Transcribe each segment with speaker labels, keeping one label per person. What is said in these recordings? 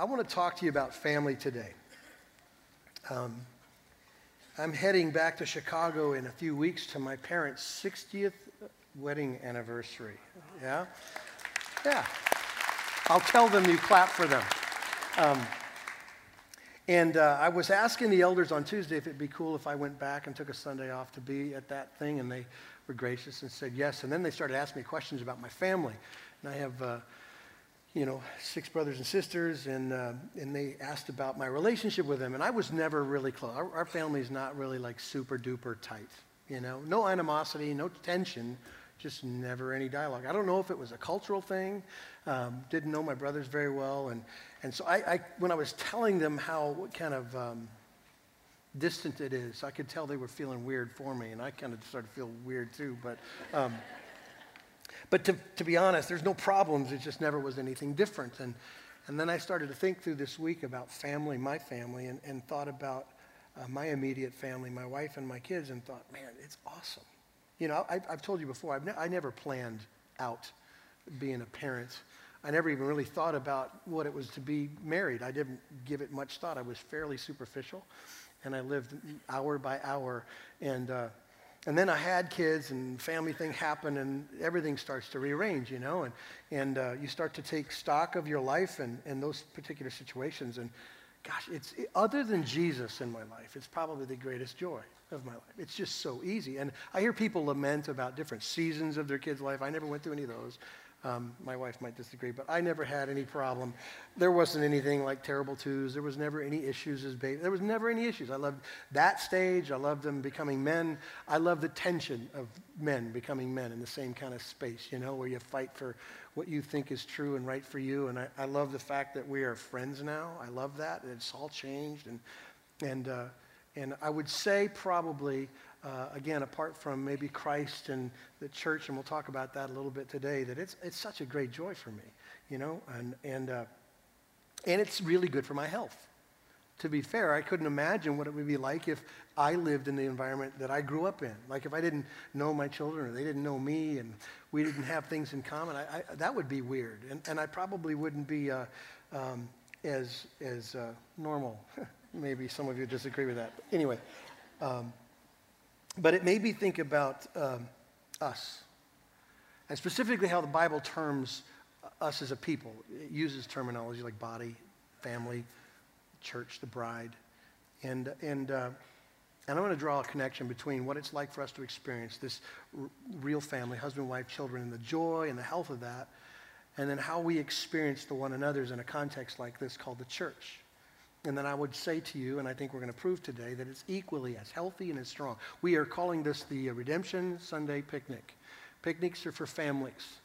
Speaker 1: I want to talk to you about family today. Um, I'm heading back to Chicago in a few weeks to my parents' 60th wedding anniversary. Yeah? Yeah. I'll tell them you clap for them. Um, and uh, I was asking the elders on Tuesday if it'd be cool if I went back and took a Sunday off to be at that thing, and they were gracious and said yes. And then they started asking me questions about my family. And I have, uh, you know, six brothers and sisters, and, uh, and they asked about my relationship with them. And I was never really close. Our, our family's not really like super duper tight, you know, no animosity, no tension, just never any dialogue. I don't know if it was a cultural thing. Um, didn't know my brothers very well, and and so I, I when I was telling them how what kind of um, distant it is, I could tell they were feeling weird for me, and I kind of started to feel weird too. But um, but to to be honest, there's no problems. It just never was anything different, and and then I started to think through this week about family, my family, and, and thought about uh, my immediate family, my wife and my kids, and thought, man, it's awesome. You know, I, have told you before, I've ne- I never planned out being a parent. I never even really thought about what it was to be married. I didn't give it much thought. I was fairly superficial, and I lived hour by hour. And, uh, and then I had kids, and family thing happened, and everything starts to rearrange, you know, and, and uh, you start to take stock of your life and, and those particular situations. And gosh, it's other than Jesus in my life, it's probably the greatest joy of my life. It's just so easy. And I hear people lament about different seasons of their kids' life. I never went through any of those. Um, my wife might disagree, but I never had any problem. There wasn't anything like terrible twos. There was never any issues as baby. There was never any issues. I loved that stage. I loved them becoming men. I love the tension of men becoming men in the same kind of space, you know, where you fight for what you think is true and right for you. And I, I love the fact that we are friends now. I love that. It's all changed. And, and, uh, and I would say probably, uh, again, apart from maybe Christ and the church, and we'll talk about that a little bit today, that it's, it's such a great joy for me, you know, and, and, uh, and it's really good for my health. To be fair, I couldn't imagine what it would be like if I lived in the environment that I grew up in. Like if I didn't know my children or they didn't know me and we didn't have things in common, I, I, that would be weird. And, and I probably wouldn't be uh, um, as, as uh, normal Maybe some of you disagree with that. Anyway, um, but it made me think about um, us, and specifically how the Bible terms us as a people. It uses terminology like body, family, church, the bride, and and. Uh, and I want to draw a connection between what it's like for us to experience this r- real family, husband, wife, children, and the joy and the health of that, and then how we experience the one another's in a context like this called the church. And then I would say to you, and I think we're going to prove today, that it's equally as healthy and as strong. We are calling this the uh, Redemption Sunday Picnic. Picnics are for families.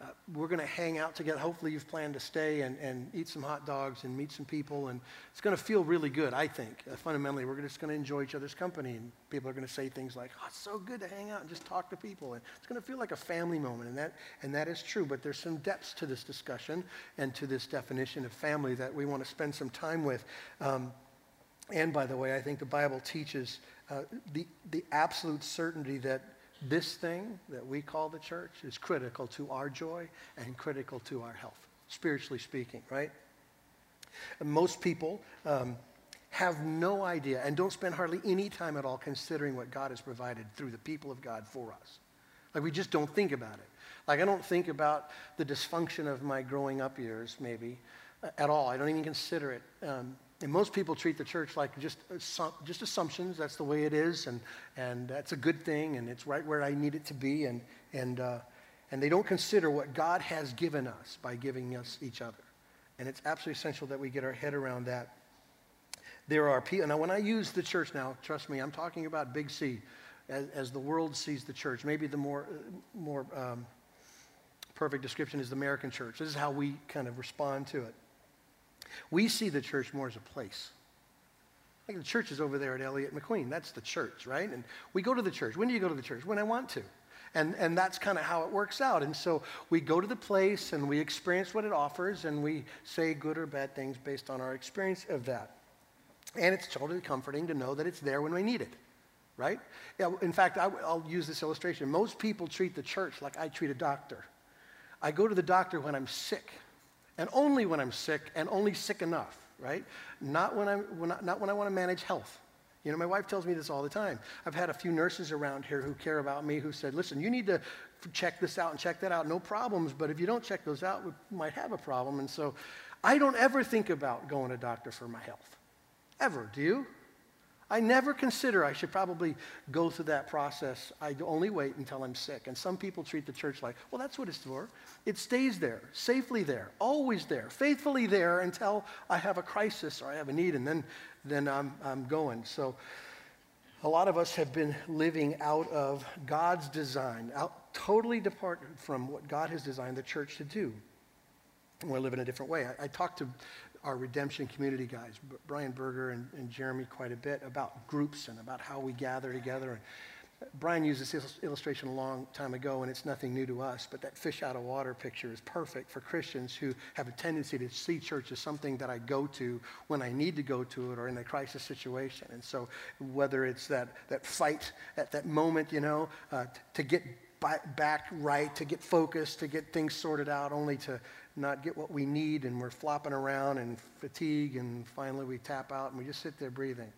Speaker 1: Uh, we're going to hang out together. Hopefully, you've planned to stay and, and eat some hot dogs and meet some people. And it's going to feel really good, I think. Uh, fundamentally, we're just going to enjoy each other's company. And people are going to say things like, oh, it's so good to hang out and just talk to people. And it's going to feel like a family moment. And that, and that is true. But there's some depths to this discussion and to this definition of family that we want to spend some time with. Um, and by the way, I think the Bible teaches uh, the, the absolute certainty that this thing that we call the church is critical to our joy and critical to our health, spiritually speaking, right? And most people um, have no idea and don't spend hardly any time at all considering what God has provided through the people of God for us. Like, we just don't think about it. Like, I don't think about the dysfunction of my growing up years, maybe, at all. I don't even consider it. Um, and most people treat the church like just, just assumptions. That's the way it is, and, and that's a good thing, and it's right where I need it to be. And, and, uh, and they don't consider what God has given us by giving us each other. And it's absolutely essential that we get our head around that. There are people, now when I use the church now, trust me, I'm talking about big C, as, as the world sees the church. Maybe the more, more um, perfect description is the American church. This is how we kind of respond to it. We see the church more as a place. Like the church is over there at Elliott McQueen. That's the church, right? And we go to the church. When do you go to the church? When I want to. And, and that's kind of how it works out. And so we go to the place and we experience what it offers and we say good or bad things based on our experience of that. And it's totally comforting to know that it's there when we need it, right? Yeah, in fact, I, will use this illustration. Most people treat the church like I treat a doctor. I go to the doctor when I'm sick And only when I'm sick and only sick enough, right? Not when, I'm, when I, not when I want to manage health. You know, my wife tells me this all the time. I've had a few nurses around here who care about me who said, listen, you need to check this out and check that out. No problems, but if you don't check those out, we might have a problem. And so I don't ever think about going to doctor for my health. Ever. Do you? I never consider I should probably go through that process. I only wait until I'm sick. And some people treat the church like, well, that's what it's for. It stays there, safely there, always there, faithfully there until I have a crisis or I have a need, and then, then I'm, I'm going. So a lot of us have been living out of God's design, out, totally departed from what God has designed the church to do. We live in a different way. I, I talked to our redemption community guys, Brian Berger and, and, Jeremy, quite a bit about groups and about how we gather together. And Brian used this illustration a long time ago, and it's nothing new to us, but that fish out of water picture is perfect for Christians who have a tendency to see church as something that I go to when I need to go to it or in a crisis situation. And so, whether it's that, that fight at that moment, you know, uh, to get back right, to get focused, to get things sorted out, only to not get what we need, and we're flopping around and fatigue, and finally we tap out and we just sit there breathing.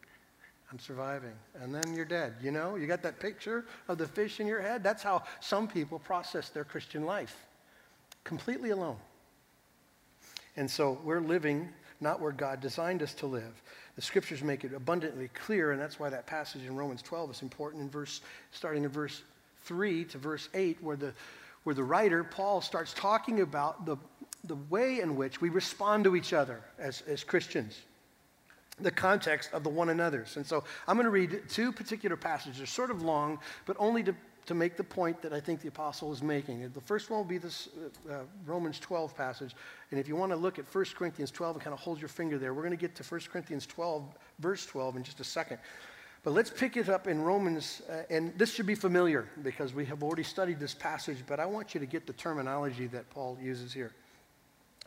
Speaker 1: I'm surviving. And then you're dead. You know, you got that picture of the fish in your head? That's how some people process their Christian life completely alone. And so we're living not where God designed us to live. The scriptures make it abundantly clear, and that's why that passage in Romans 12 is important in verse, starting in verse 3 to verse 8, where the, where the writer, Paul, starts talking about the, the way in which we respond to each other as, as Christians, the context of the one another's. And so I'm going to read two particular passages. They're sort of long, but only to, to make the point that I think the apostle is making. The first one will be this uh, uh Romans 12 passage. And if you want to look at 1 Corinthians 12 and kind of hold your finger there, we're going to get to 1 Corinthians 12, verse 12, in just a second. But let's pick it up in Romans, uh, and this should be familiar because we have already studied this passage, but I want you to get the terminology that Paul uses here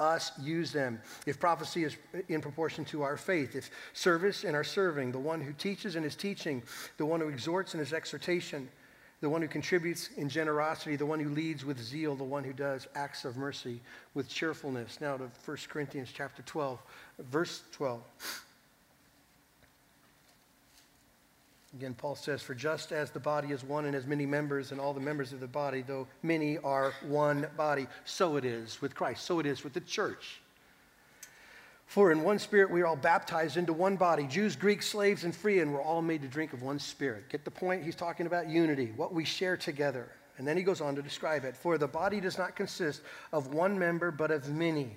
Speaker 1: us use them. If prophecy is in proportion to our faith, if service in our serving, the one who teaches in his teaching, the one who exhorts in his exhortation, the one who contributes in generosity, the one who leads with zeal, the one who does acts of mercy with cheerfulness. Now to 1 Corinthians chapter 12, verse 12. Again, Paul says, For just as the body is one and has many members, and all the members of the body, though many are one body, so it is with Christ, so it is with the church. For in one spirit we are all baptized into one body, Jews, Greeks, slaves, and free, and we're all made to drink of one spirit. Get the point? He's talking about unity, what we share together. And then he goes on to describe it. For the body does not consist of one member, but of many.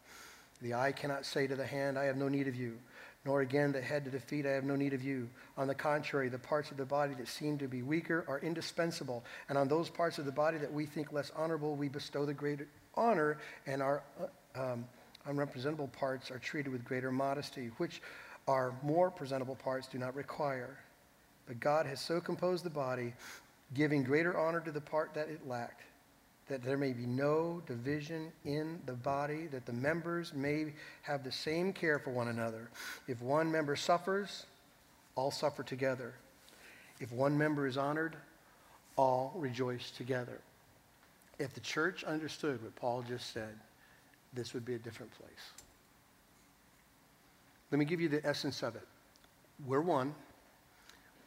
Speaker 1: The eye cannot say to the hand, I have no need of you, nor again the head to the feet, I have no need of you. On the contrary, the parts of the body that seem to be weaker are indispensable, and on those parts of the body that we think less honorable, we bestow the greater honor, and our uh, um, unrepresentable parts are treated with greater modesty, which our more presentable parts do not require. But God has so composed the body, giving greater honor to the part that it lacked that there may be no division in the body, that the members may have the same care for one another. If one member suffers, all suffer together. If one member is honored, all rejoice together. If the church understood what Paul just said, this would be a different place. Let me give you the essence of it. We're one,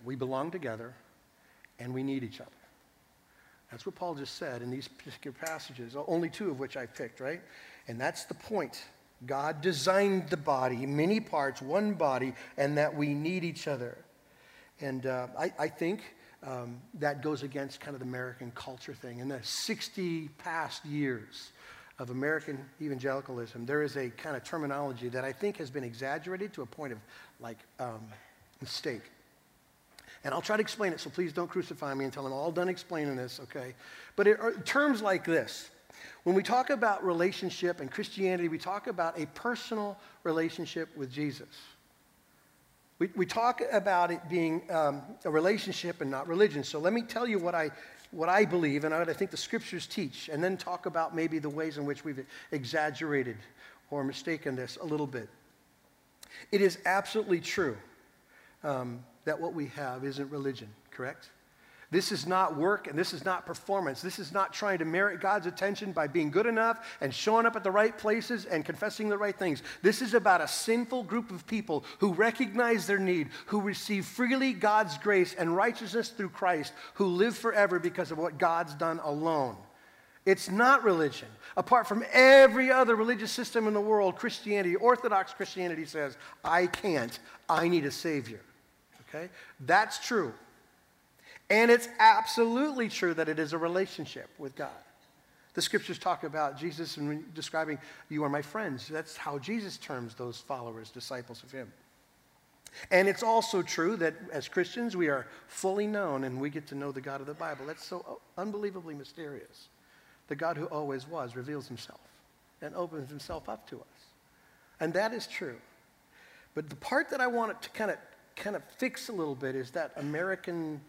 Speaker 1: we belong together, and we need each other. That's what Paul just said in these particular passages, only two of which I picked, right? And that's the point. God designed the body, many parts, one body, and that we need each other. And uh, I, I, think um, that goes against kind of the American culture thing. In the 60 past years of American evangelicalism, there is a kind of terminology that I think has been exaggerated to a point of like um, mistake. And I'll try to explain it, so please don't crucify me until I'm all done explaining this, okay? But it, terms like this when we talk about relationship and Christianity, we talk about a personal relationship with Jesus. We, we talk about it being um, a relationship and not religion. So let me tell you what I, what I believe and what I think the scriptures teach, and then talk about maybe the ways in which we've exaggerated or mistaken this a little bit. It is absolutely true um, that what we have isn't religion, correct? This is not work and this is not performance. This is not trying to merit God's attention by being good enough and showing up at the right places and confessing the right things. This is about a sinful group of people who recognize their need, who receive freely God's grace and righteousness through Christ, who live forever because of what God's done alone. It's not religion. Apart from every other religious system in the world, Christianity, Orthodox Christianity says, I can't, I need a Savior. Okay? That's true. And it's absolutely true that it is a relationship with God. The scriptures talk about Jesus and describing, You are my friends. That's how Jesus terms those followers, disciples of Him. And it's also true that as Christians, we are fully known and we get to know the God of the Bible. That's so unbelievably mysterious. The God who always was reveals Himself and opens Himself up to us. And that is true. But the part that I want to kind of kind of fix a little bit is that American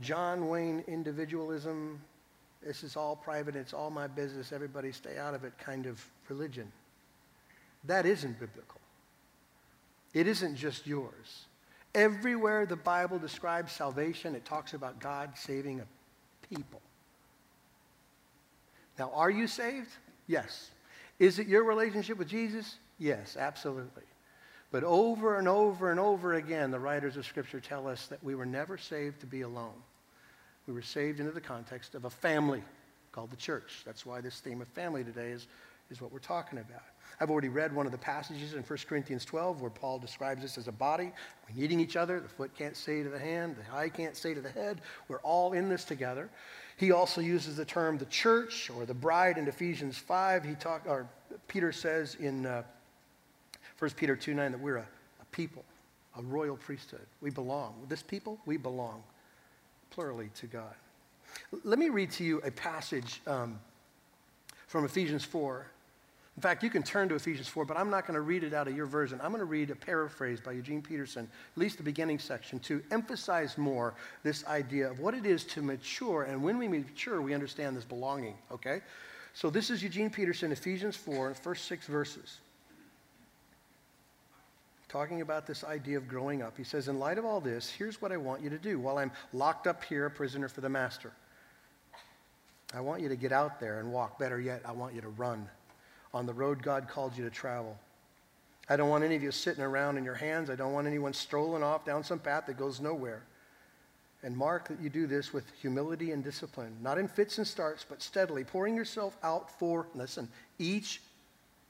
Speaker 1: John Wayne individualism, this is all private, it's all my business, everybody stay out of it kind of religion. That isn't biblical. It isn't just yours. Everywhere the Bible describes salvation, it talks about God saving a people. Now, are you saved? Yes. Is it your relationship with Jesus? Yes, absolutely. But over and over and over again, the writers of Scripture tell us that we were never saved to be alone. We were saved into the context of a family called the church. That's why this theme of family today is, is what we're talking about. I've already read one of the passages in 1 Corinthians 12 where Paul describes us as a body. We're needing each other. The foot can't say to the hand, the eye can't say to the head. We're all in this together. He also uses the term the church or the bride in Ephesians 5. He talk, or Peter says in uh, 1 Peter 2 9 that we're a, a people, a royal priesthood. We belong. This people, we belong plurally to God. Let me read to you a passage um, from Ephesians 4. In fact, you can turn to Ephesians 4, but I'm not going to read it out of your version. I'm going to read a paraphrase by Eugene Peterson, at least the beginning section, to emphasize more this idea of what it is to mature. And when we mature, we understand this belonging, okay? So this is Eugene Peterson, Ephesians 4, first six verses talking about this idea of growing up. He says, In light of all this, here's what I want you to do while I'm locked up here, a prisoner for the master. I want you to get out there and walk. Better yet, I want you to run on the road God called you to travel. I don't want any of you sitting around in your hands. I don't want anyone strolling off down some path that goes nowhere. And mark that you do this with humility and discipline, not in fits and starts, but steadily, pouring yourself out for, listen, each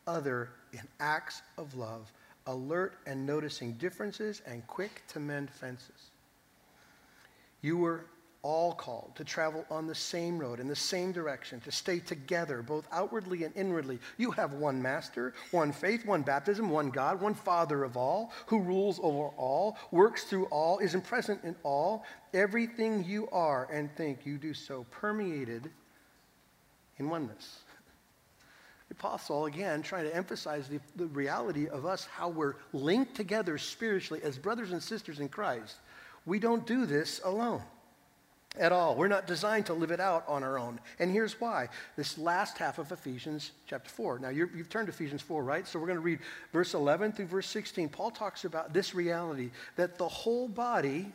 Speaker 1: other in acts of love alert and noticing differences, and quick to mend fences. You were all called to travel on the same road in the same direction, to stay together, both outwardly and inwardly. You have one master, one faith, one baptism, one God, one Father of all, who rules over all, works through all, is present in all. Everything you are and think, you do so permeated in oneness apostle, again, trying to emphasize the, the reality of us, how we're linked together spiritually as brothers and sisters in Christ. We don't do this alone at all. We're not designed to live it out on our own. And here's why. This last half of Ephesians chapter 4. Now, you have turned to Ephesians 4, right? So we're going to read verse 11 through verse 16. Paul talks about this reality that the whole body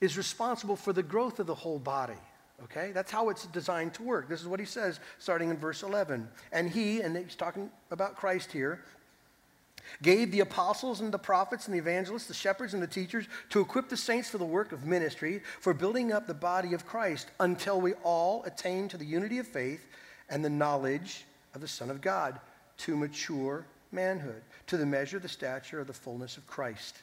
Speaker 1: is responsible for the growth of the whole body. Okay? That's how it's designed to work. This is what he says starting in verse 11. And he, and he's talking about Christ here, gave the apostles and the prophets and the evangelists, the shepherds and the teachers to equip the saints for the work of ministry, for building up the body of Christ until we all attain to the unity of faith and the knowledge of the Son of God, to mature manhood, to the measure, the stature of the fullness of Christ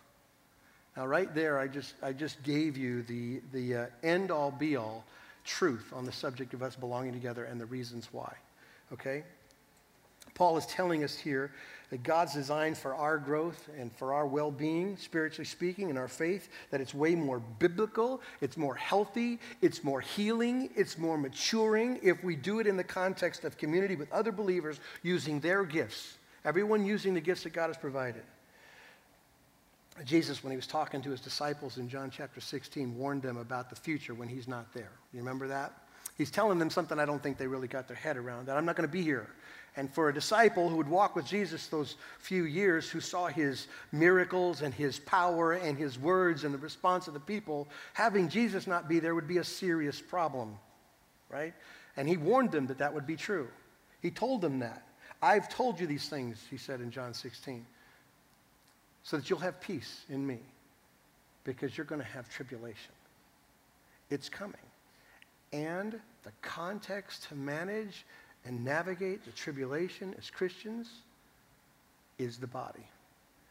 Speaker 1: Now, right there, I just, I just gave you the, the uh, end all be all truth on the subject of us belonging together and the reasons why. Okay? Paul is telling us here that God's design for our growth and for our well being, spiritually speaking, and our faith, that it's way more biblical, it's more healthy, it's more healing, it's more maturing if we do it in the context of community with other believers using their gifts. Everyone using the gifts that God has provided. Jesus, when he was talking to his disciples in John chapter 16, warned them about the future when he's not there. You remember that? He's telling them something I don't think they really got their head around that I'm not going to be here. And for a disciple who would walk with Jesus those few years, who saw his miracles and his power and his words and the response of the people, having Jesus not be there would be a serious problem, right? And he warned them that that would be true. He told them that. I've told you these things, he said in John 16 so that you'll have peace in me because you're going to have tribulation. It's coming. And the context to manage and navigate the tribulation as Christians is the body.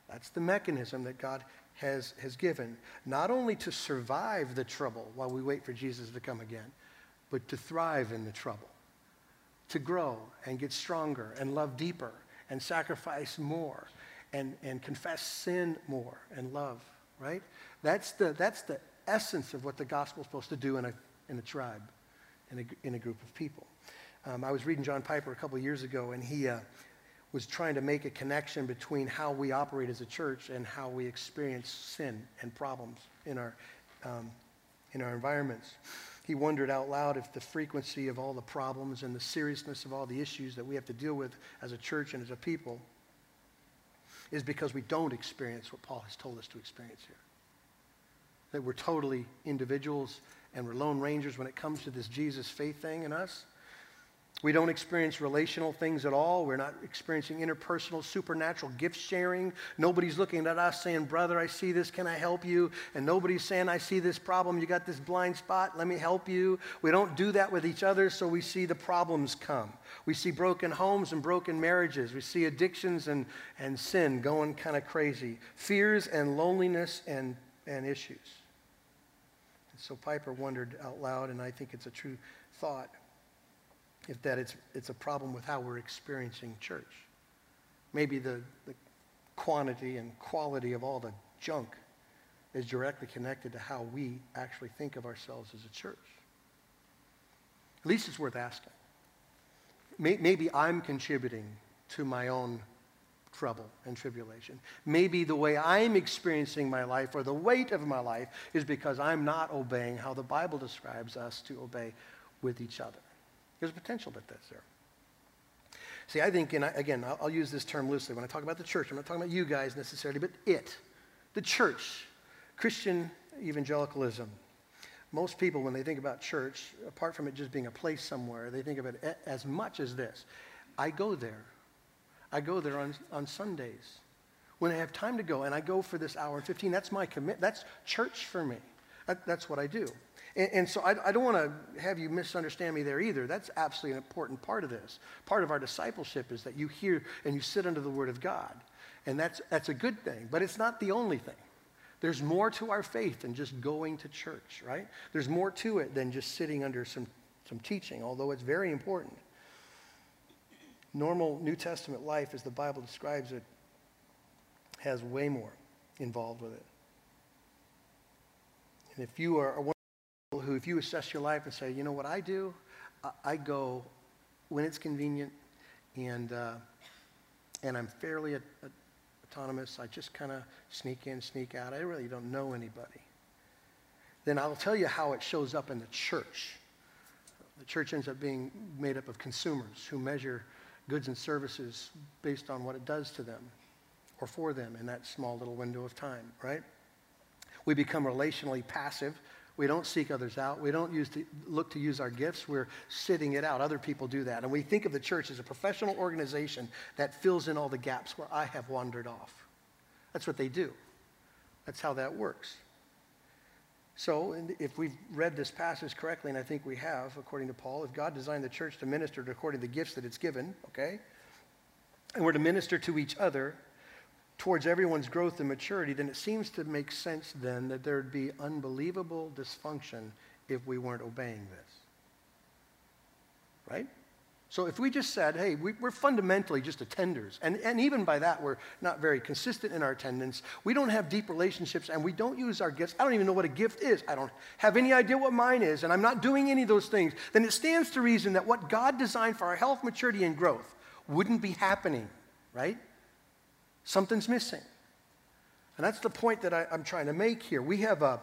Speaker 1: That's the mechanism that God has, has given, not only to survive the trouble while we wait for Jesus to come again, but to thrive in the trouble, to grow and get stronger and love deeper and sacrifice more and, and confess sin more and love, right? That's the, that's the essence of what the gospel is supposed to do in a, in a tribe, in a, in a group of people. Um, I was reading John Piper a couple years ago, and he uh, was trying to make a connection between how we operate as a church and how we experience sin and problems in our, um, in our environments. He wondered out loud if the frequency of all the problems and the seriousness of all the issues that we have to deal with as a church and as a people is because we don't experience what Paul has told us to experience here. That we're totally individuals and we're lone rangers when it comes to this Jesus faith thing in us. We don't experience relational things at all. We're not experiencing interpersonal, supernatural gift sharing. Nobody's looking at us saying, Brother, I see this. Can I help you? And nobody's saying, I see this problem. You got this blind spot. Let me help you. We don't do that with each other, so we see the problems come. We see broken homes and broken marriages. We see addictions and, and sin going kind of crazy, fears and loneliness and, and issues. And so Piper wondered out loud, and I think it's a true thought if that it's, it's a problem with how we're experiencing church. Maybe the, the quantity and quality of all the junk is directly connected to how we actually think of ourselves as a church. At least it's worth asking. Maybe I'm contributing to my own trouble and tribulation. Maybe the way I'm experiencing my life or the weight of my life is because I'm not obeying how the Bible describes us to obey with each other. There's potential that that's there. See, I think, and I, again, I'll, I'll use this term loosely. When I talk about the church, I'm not talking about you guys necessarily, but it, the church, Christian evangelicalism. Most people, when they think about church, apart from it just being a place somewhere, they think of it as much as this. I go there. I go there on, on Sundays. When I have time to go, and I go for this hour and 15, that's my commit. That's church for me. That, that's what I do. And, and so I, I don't want to have you misunderstand me there either. That's absolutely an important part of this. Part of our discipleship is that you hear and you sit under the Word of God. And that's, that's a good thing, but it's not the only thing. There's more to our faith than just going to church, right? There's more to it than just sitting under some, some teaching, although it's very important. Normal New Testament life, as the Bible describes it, has way more involved with it. And if you are one who, if you assess your life and say, you know what I do, I, I go when it's convenient and, uh, and I'm fairly a, a, autonomous. I just kind of sneak in, sneak out. I really don't know anybody. Then I'll tell you how it shows up in the church. The church ends up being made up of consumers who measure goods and services based on what it does to them or for them in that small little window of time, right? We become relationally passive. We don't seek others out. We don't use to, look to use our gifts. We're sitting it out. Other people do that. And we think of the church as a professional organization that fills in all the gaps where I have wandered off. That's what they do. That's how that works. So, if we've read this passage correctly, and I think we have, according to Paul, if God designed the church to minister according to the gifts that it's given, okay, and we're to minister to each other towards everyone's growth and maturity, then it seems to make sense then that there would be unbelievable dysfunction if we weren't obeying this. Right? So if we just said, hey, we, are fundamentally just attenders, and, and even by that, we're not very consistent in our attendance, we don't have deep relationships, and we don't use our gifts. I don't even know what a gift is. I don't have any idea what mine is, and I'm not doing any of those things. Then it stands to reason that what God designed for our health, maturity, and growth wouldn't be happening, right? Something's missing. And that's the point that I, I'm trying to make here. We have a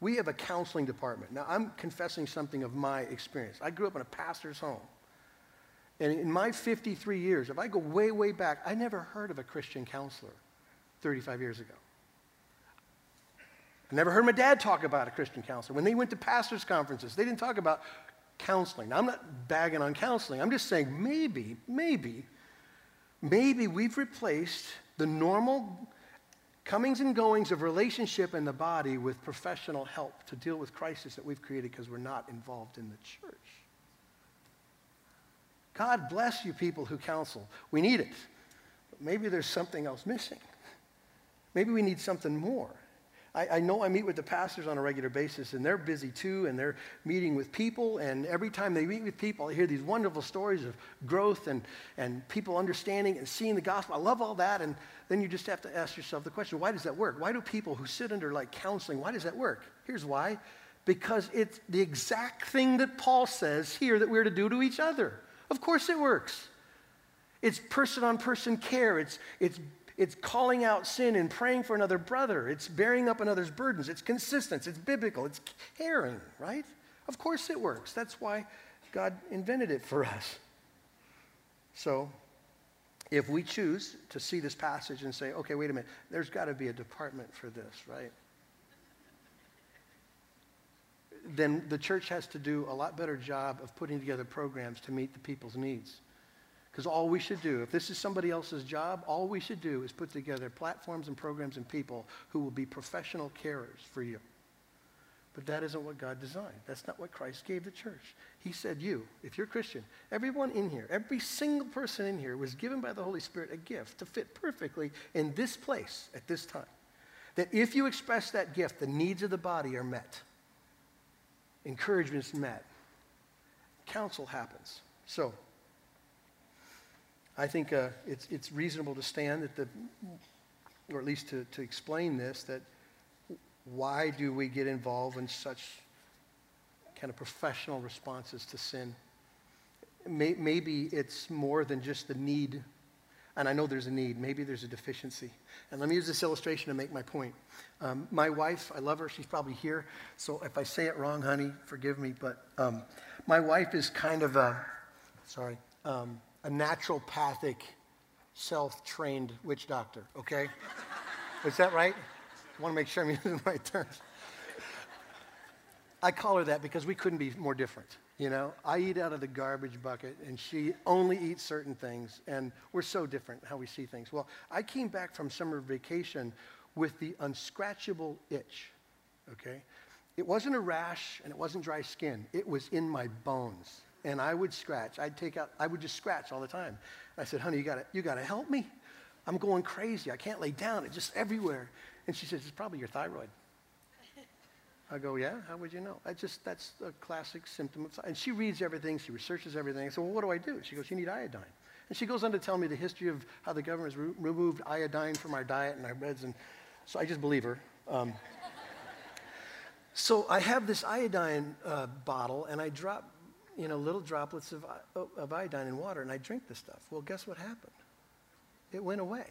Speaker 1: we have a counseling department. Now, I'm confessing something of my experience. I grew up in a pastor's home. And in my 53 years, if I go way, way back, I never heard of a Christian counselor 35 years ago. I never heard my dad talk about a Christian counselor. When they went to pastors' conferences, they didn't talk about counseling. Now, I'm not bagging on counseling. I'm just saying maybe, maybe, maybe we've replaced the normal comings and goings of relationship in the body with professional help to deal with crisis that we've created because we're not involved in the church. God bless you people who counsel. We need it. But maybe there's something else missing. Maybe we need something more. I, I, know I meet with the pastors on a regular basis, and they're busy too, and they're meeting with people. And every time they meet with people, I hear these wonderful stories of growth and, and people understanding and seeing the gospel. I love all that. And then you just have to ask yourself the question why does that work? Why do people who sit under like counseling, why does that work? Here's why because it's the exact thing that Paul says here that we're to do to each other. Of course it works. It's person on person care. It's, it's, it's calling out sin and praying for another brother. It's bearing up another's burdens. It's consistent. It's biblical. It's caring, right? Of course it works. That's why God invented it for us. So, if we choose to see this passage and say, okay, wait a minute, there's got to be a department for this, right? then the church has to do a lot better job of putting together programs to meet the people's needs. Because all we should do, if this is somebody else's job, all we should do is put together platforms and programs and people who will be professional carers for you. But that isn't what God designed. That's not what Christ gave the church. He said, You, if you're Christian, everyone in here, every single person in here was given by the Holy Spirit a gift to fit perfectly in this place at this time. That if you express that gift, the needs of the body are met encouragement is met, counsel happens. So, I think uh, it's, it's reasonable to stand at the, or at least to, to explain this, that why do we get involved in such kind of professional responses to sin? Maybe it's more than just the need and I know there's a need. Maybe there's a deficiency. And let me use this illustration to make my point. Um, my wife, I love her. She's probably here. So if I say it wrong, honey, forgive me. But um, my wife is kind of a, sorry, um, a naturopathic, self-trained witch doctor. Okay, is that right? I want to make sure I'm using the right terms. I call her that because we couldn't be more different. You know, I eat out of the garbage bucket, and she only eats certain things, and we're so different how we see things. Well, I came back from summer vacation with the unscratchable itch, okay? It wasn't a rash, and it wasn't dry skin. It was in my bones, and I would scratch. I'd take out, I would just scratch all the time. I said, honey, you gotta, you gotta help me. I'm going crazy. I can't lay down. It's just everywhere. And she says, it's probably your thyroid. I go, yeah, how would you know? I just, that's a classic symptom of, and she reads everything, she researches everything. I said, well, what do I do? She goes, you need iodine. And she goes on to tell me the history of how the government has re- removed iodine from our diet and our beds, and so I just believe her. Um, so I have this iodine uh, bottle, and I drop, you know, little droplets of, of iodine in water, and I drink the stuff. Well, guess what happened? It went away.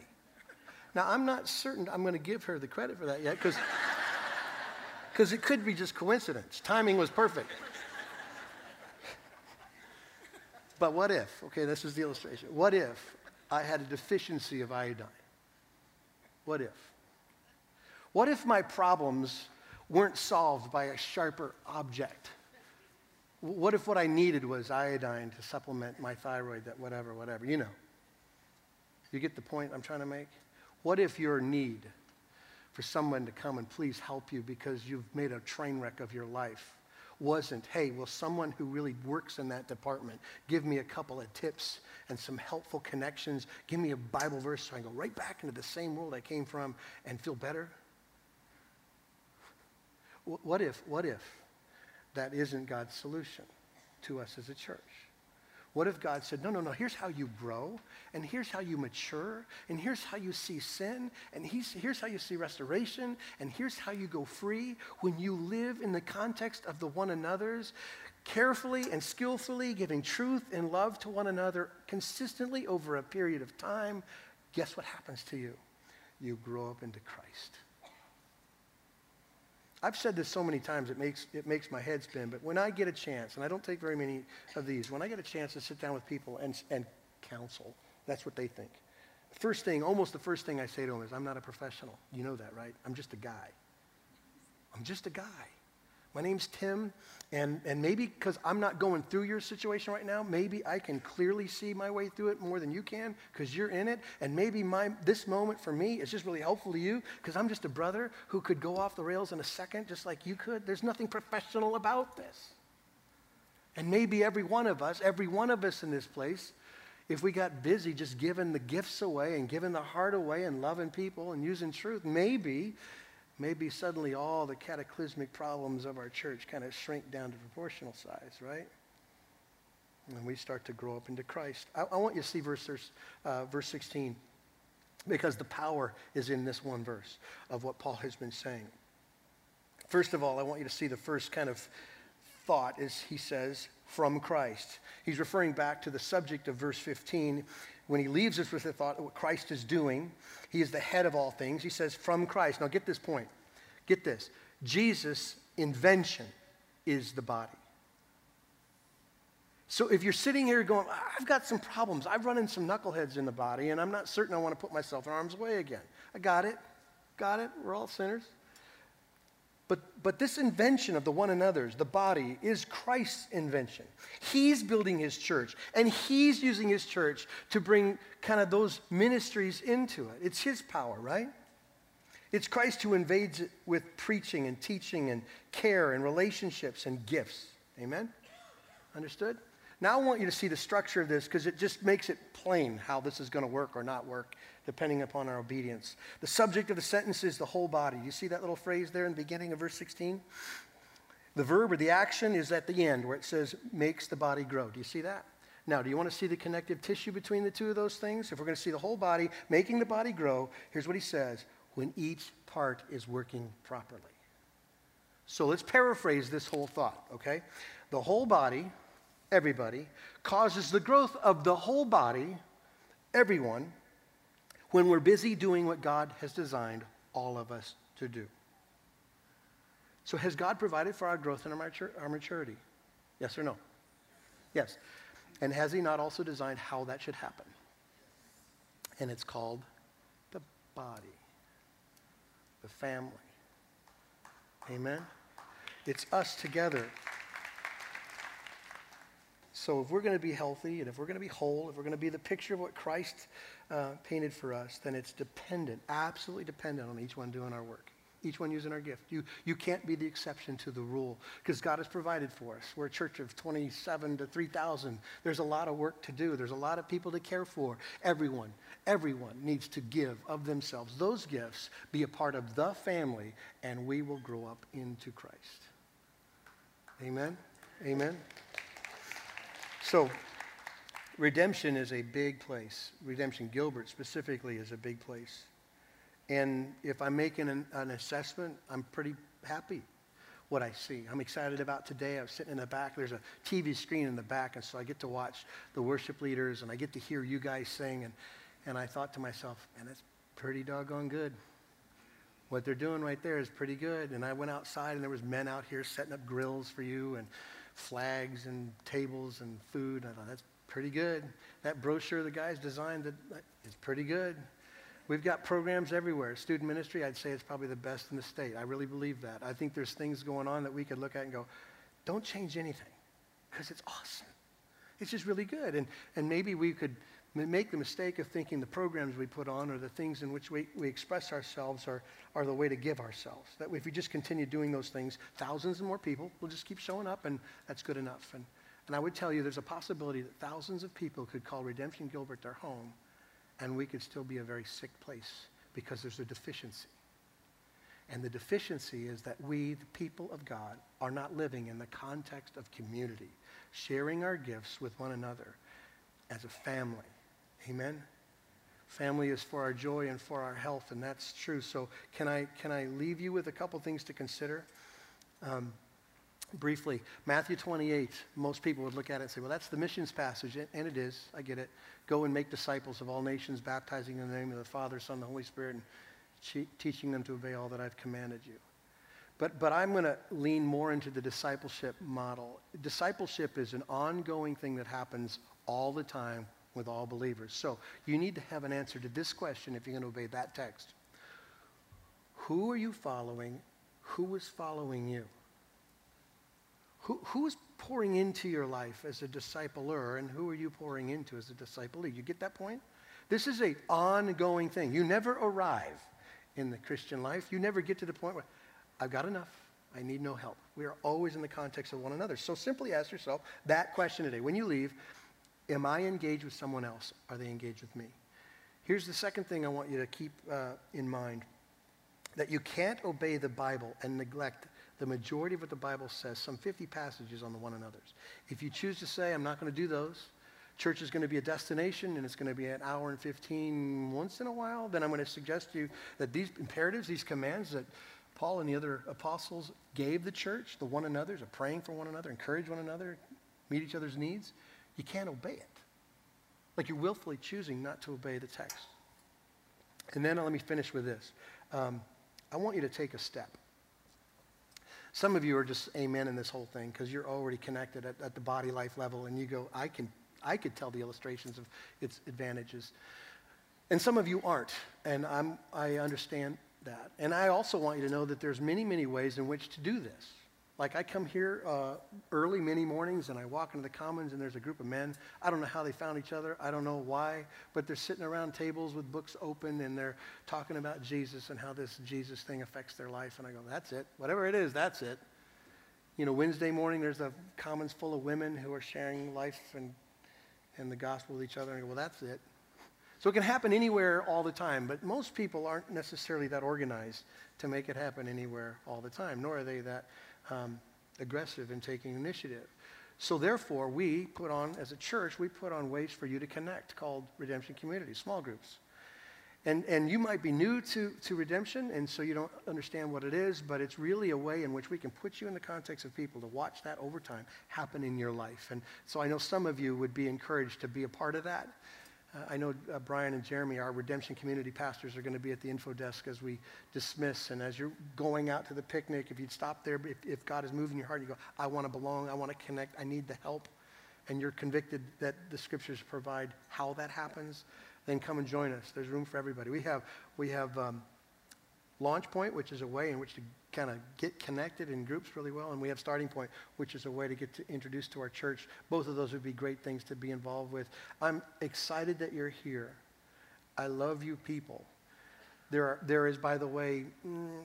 Speaker 1: Now, I'm not certain I'm going to give her the credit for that yet, because because it could be just coincidence. Timing was perfect. but what if, okay, this is the illustration. What if I had a deficiency of iodine? What if? What if my problems weren't solved by a sharper object? What if what I needed was iodine to supplement my thyroid, that whatever, whatever, you know? You get the point I'm trying to make? What if your need for someone to come and please help you because you've made a train wreck of your life wasn't, hey, will someone who really works in that department give me a couple of tips and some helpful connections, give me a Bible verse so I can go right back into the same world I came from and feel better? What if, what if that isn't God's solution to us as a church? What if God said, no, no, no, here's how you grow, and here's how you mature, and here's how you see sin, and here's how you see restoration, and here's how you go free when you live in the context of the one another's, carefully and skillfully giving truth and love to one another consistently over a period of time. Guess what happens to you? You grow up into Christ. I've said this so many times it makes, it makes my head spin, but when I get a chance, and I don't take very many of these, when I get a chance to sit down with people and, and counsel, that's what they think. First thing, almost the first thing I say to them is, I'm not a professional. You know that, right? I'm just a guy. I'm just a guy. My name's Tim, and, and maybe because I'm not going through your situation right now, maybe I can clearly see my way through it more than you can because you're in it. And maybe my, this moment for me is just really helpful to you because I'm just a brother who could go off the rails in a second just like you could. There's nothing professional about this. And maybe every one of us, every one of us in this place, if we got busy just giving the gifts away and giving the heart away and loving people and using truth, maybe maybe suddenly all the cataclysmic problems of our church kind of shrink down to proportional size, right? And we start to grow up into Christ. I, I want you to see verse, uh, verse 16 because the power is in this one verse of what Paul has been saying. First of all, I want you to see the first kind of thought is he says, from Christ. He's referring back to the subject of verse 15 when he leaves us with the thought of what Christ is doing. He is the head of all things. He says, from Christ. Now get this point. Get this. Jesus' invention is the body. So if you're sitting here going, I've got some problems, I've run in some knuckleheads in the body, and I'm not certain I want to put myself in harm's way again. I got it. Got it. We're all sinners. But, but this invention of the one another's, the body, is Christ's invention. He's building his church, and he's using his church to bring kind of those ministries into it. It's his power, right? It's Christ who invades it with preaching and teaching and care and relationships and gifts. Amen? Understood? Now I want you to see the structure of this because it just makes it plain how this is going to work or not work depending upon our obedience. The subject of the sentence is the whole body. You see that little phrase there in the beginning of verse 16? The verb or the action is at the end where it says makes the body grow. Do you see that? Now, do you want to see the connective tissue between the two of those things? If we're going to see the whole body making the body grow, here's what he says when each part is working properly. So let's paraphrase this whole thought, okay? The whole body, everybody, causes the growth of the whole body, everyone, when we're busy doing what God has designed all of us to do. So, has God provided for our growth and our maturity? Yes or no? Yes. And has He not also designed how that should happen? And it's called the body, the family. Amen? It's us together. So, if we're going to be healthy and if we're going to be whole, if we're going to be the picture of what Christ uh, painted for us, then it's dependent, absolutely dependent on each one doing our work, each one using our gift. You, you can't be the exception to the rule because God has provided for us. We're a church of 27 to 3,000. There's a lot of work to do, there's a lot of people to care for. Everyone, everyone needs to give of themselves. Those gifts be a part of the family, and we will grow up into Christ. Amen? Amen? So, redemption is a big place. Redemption, Gilbert specifically, is a big place. And if I'm making an, an, assessment, I'm pretty happy what I see. I'm excited about today. I'm sitting in the back. There's a TV screen in the back, and so I get to watch the worship leaders, and I get to hear you guys sing. And, and I thought to myself, man, that's pretty doggone good. What they're doing right there is pretty good. And I went outside, and there was men out here setting up grills for you, and flags and tables and food. I thought, that's pretty good. That brochure the guys designed is pretty good. We've got programs everywhere. Student ministry, I'd say it's probably the best in the state. I really believe that. I think there's things going on that we could look at and go, don't change anything because it's awesome. It's just really good. And, and maybe we could make the mistake of thinking the programs we put on or the things in which we, we express ourselves are, are the way to give ourselves. That if we just continue doing those things, thousands and more people will just keep showing up, and that's good enough. And, and I would tell you there's a possibility that thousands of people could call Redemption Gilbert their home, and we could still be a very sick place because there's a deficiency. And the deficiency is that we, the people of God, are not living in the context of community, sharing our gifts with one another as a family Amen? Family is for our joy and for our health, and that's true. So, can I, can I leave you with a couple things to consider? Um, briefly, Matthew 28, most people would look at it and say, well, that's the missions passage, and it is. I get it. Go and make disciples of all nations, baptizing in the name of the Father, Son, and the Holy Spirit, and teaching them to obey all that I've commanded you. But, but I'm going to lean more into the discipleship model. Discipleship is an ongoing thing that happens all the time with all believers. So you need to have an answer to this question if you're going to obey that text. Who are you following? Who is following you? Who, who is pouring into your life as a discipler, and who are you pouring into as a disciplee? You get that point? This is an ongoing thing. You never arrive in the Christian life. You never get to the point where I've got enough. I need no help. We are always in the context of one another. So simply ask yourself that question today. When you leave, Am I engaged with someone else? Are they engaged with me? Here's the second thing I want you to keep uh, in mind that you can't obey the Bible and neglect the majority of what the Bible says, some 50 passages on the one another's. If you choose to say, I'm not going to do those, church is going to be a destination and it's going to be an hour and 15 once in a while, then I'm going to suggest to you that these imperatives, these commands that Paul and the other apostles gave the church, the one another's, of praying for one another, encourage one another, meet each other's needs, you can't obey it. Like you're willfully choosing not to obey the text. And then let me finish with this. Um, I want you to take a step. Some of you are just amen in this whole thing because you're already connected at, at the body life level and you go, I can I could tell the illustrations of its advantages. And some of you aren't, and I'm, I understand that. And I also want you to know that there's many, many ways in which to do this. Like I come here uh, early many mornings and I walk into the commons and there's a group of men. I don't know how they found each other. I don't know why, but they're sitting around tables with books open and they're talking about Jesus and how this Jesus thing affects their life. And I go, that's it. Whatever it is, that's it. You know, Wednesday morning there's a commons full of women who are sharing life and, and the gospel with each other. And I go, well, that's it. So it can happen anywhere all the time, but most people aren't necessarily that organized to make it happen anywhere all the time, nor are they that um, aggressive in taking initiative. So therefore, we put on, as a church, we put on ways for you to connect called Redemption Community, small groups. And, and you might be new to, to redemption, and so you don't understand what it is, but it's really a way in which we can put you in the context of people to watch that over time happen in your life. And so I know some of you would be encouraged to be a part of that. Uh, I know uh, Brian and Jeremy, our redemption community pastors, are going to be at the info desk as we dismiss. And as you're going out to the picnic, if you'd stop there, if, if God is moving your heart, you go, I want to belong, I want to connect, I need the help, and you're convicted that the scriptures provide how that happens, then come and join us. There's room for everybody. We have, we have um, Launch Point, which is a way in which to kind of get connected in groups really well. And we have Starting Point, which is a way to get to introduced to our church. Both of those would be great things to be involved with. I'm excited that you're here. I love you people. There, are, there is, by the way, mm,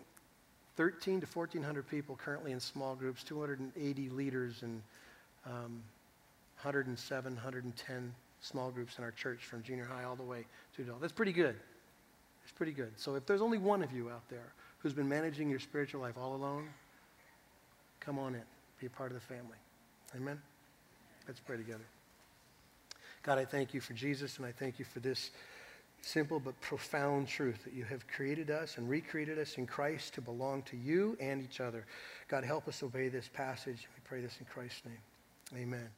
Speaker 1: 13 to 1,400 people currently in small groups, 280 leaders, and um, 107, 110 small groups in our church from junior high all the way to adult. That's pretty good. It's pretty good. So if there's only one of you out there who's been managing your spiritual life all alone, come on in. Be a part of the family. Amen? Let's pray together. God, I thank you for Jesus, and I thank you for this simple but profound truth that you have created us and recreated us in Christ to belong to you and each other. God, help us obey this passage. We pray this in Christ's name. Amen.